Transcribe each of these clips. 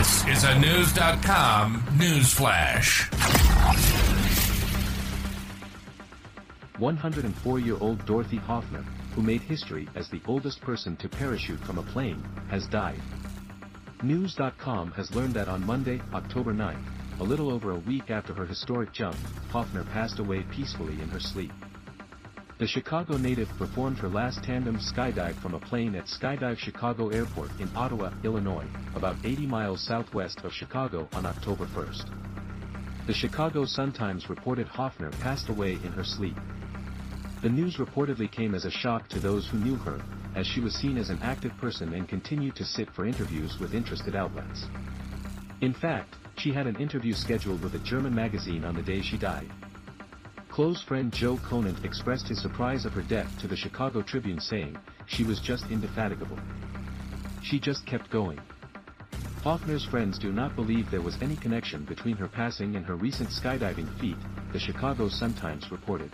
This is a News.com news flash. 104 year old Dorothy Hoffner, who made history as the oldest person to parachute from a plane, has died. News.com has learned that on Monday, October 9, a little over a week after her historic jump, Hoffner passed away peacefully in her sleep. The Chicago native performed her last tandem skydive from a plane at Skydive Chicago Airport in Ottawa, Illinois, about 80 miles southwest of Chicago on October 1st. The Chicago Sun-Times reported Hoffner passed away in her sleep. The news reportedly came as a shock to those who knew her, as she was seen as an active person and continued to sit for interviews with interested outlets. In fact, she had an interview scheduled with a German magazine on the day she died. Close friend Joe Conant expressed his surprise of her death to the Chicago Tribune saying, she was just indefatigable. She just kept going. Hoffner's friends do not believe there was any connection between her passing and her recent skydiving feat, the Chicago Sun-Times reported.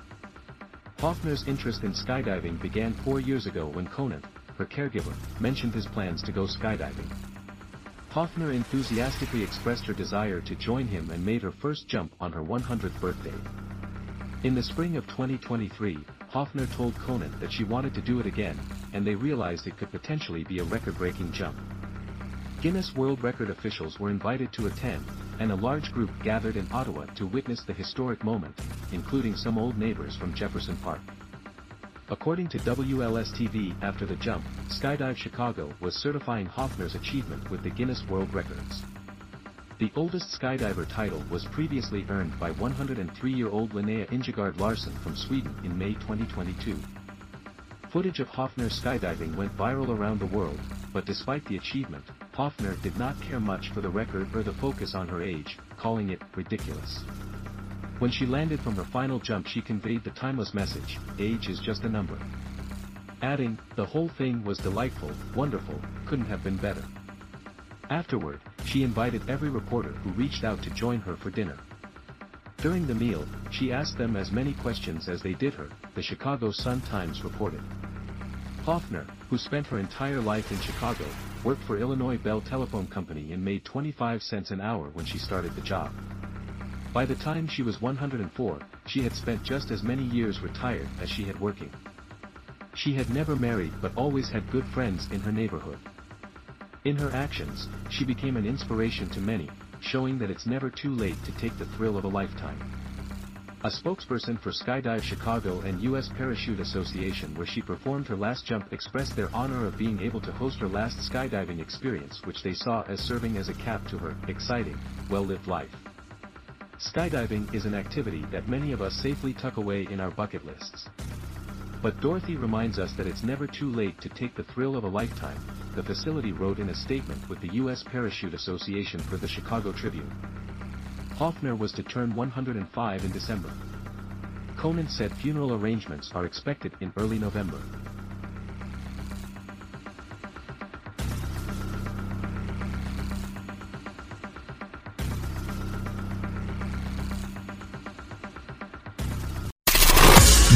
Hoffner's interest in skydiving began four years ago when Conant, her caregiver, mentioned his plans to go skydiving. Hoffner enthusiastically expressed her desire to join him and made her first jump on her 100th birthday. In the spring of 2023, Hoffner told Conant that she wanted to do it again, and they realized it could potentially be a record-breaking jump. Guinness World Record officials were invited to attend, and a large group gathered in Ottawa to witness the historic moment, including some old neighbors from Jefferson Park. According to WLS-TV after the jump, Skydive Chicago was certifying Hoffner's achievement with the Guinness World Records. The oldest skydiver title was previously earned by 103-year-old Linnea Ingegard Larsson from Sweden in May 2022. Footage of Hoffner skydiving went viral around the world, but despite the achievement, Hoffner did not care much for the record or the focus on her age, calling it ridiculous. When she landed from her final jump she conveyed the timeless message, age is just a number. Adding, the whole thing was delightful, wonderful, couldn't have been better. Afterward, she invited every reporter who reached out to join her for dinner. During the meal, she asked them as many questions as they did her, the Chicago Sun-Times reported. Hoffner, who spent her entire life in Chicago, worked for Illinois Bell Telephone Company and made 25 cents an hour when she started the job. By the time she was 104, she had spent just as many years retired as she had working. She had never married but always had good friends in her neighborhood. In her actions, she became an inspiration to many, showing that it's never too late to take the thrill of a lifetime. A spokesperson for Skydive Chicago and U.S. Parachute Association where she performed her last jump expressed their honor of being able to host her last skydiving experience which they saw as serving as a cap to her exciting, well-lived life. Skydiving is an activity that many of us safely tuck away in our bucket lists. But Dorothy reminds us that it's never too late to take the thrill of a lifetime, the facility wrote in a statement with the U.S. Parachute Association for the Chicago Tribune. Hoffner was to turn 105 in December. Conant said funeral arrangements are expected in early November.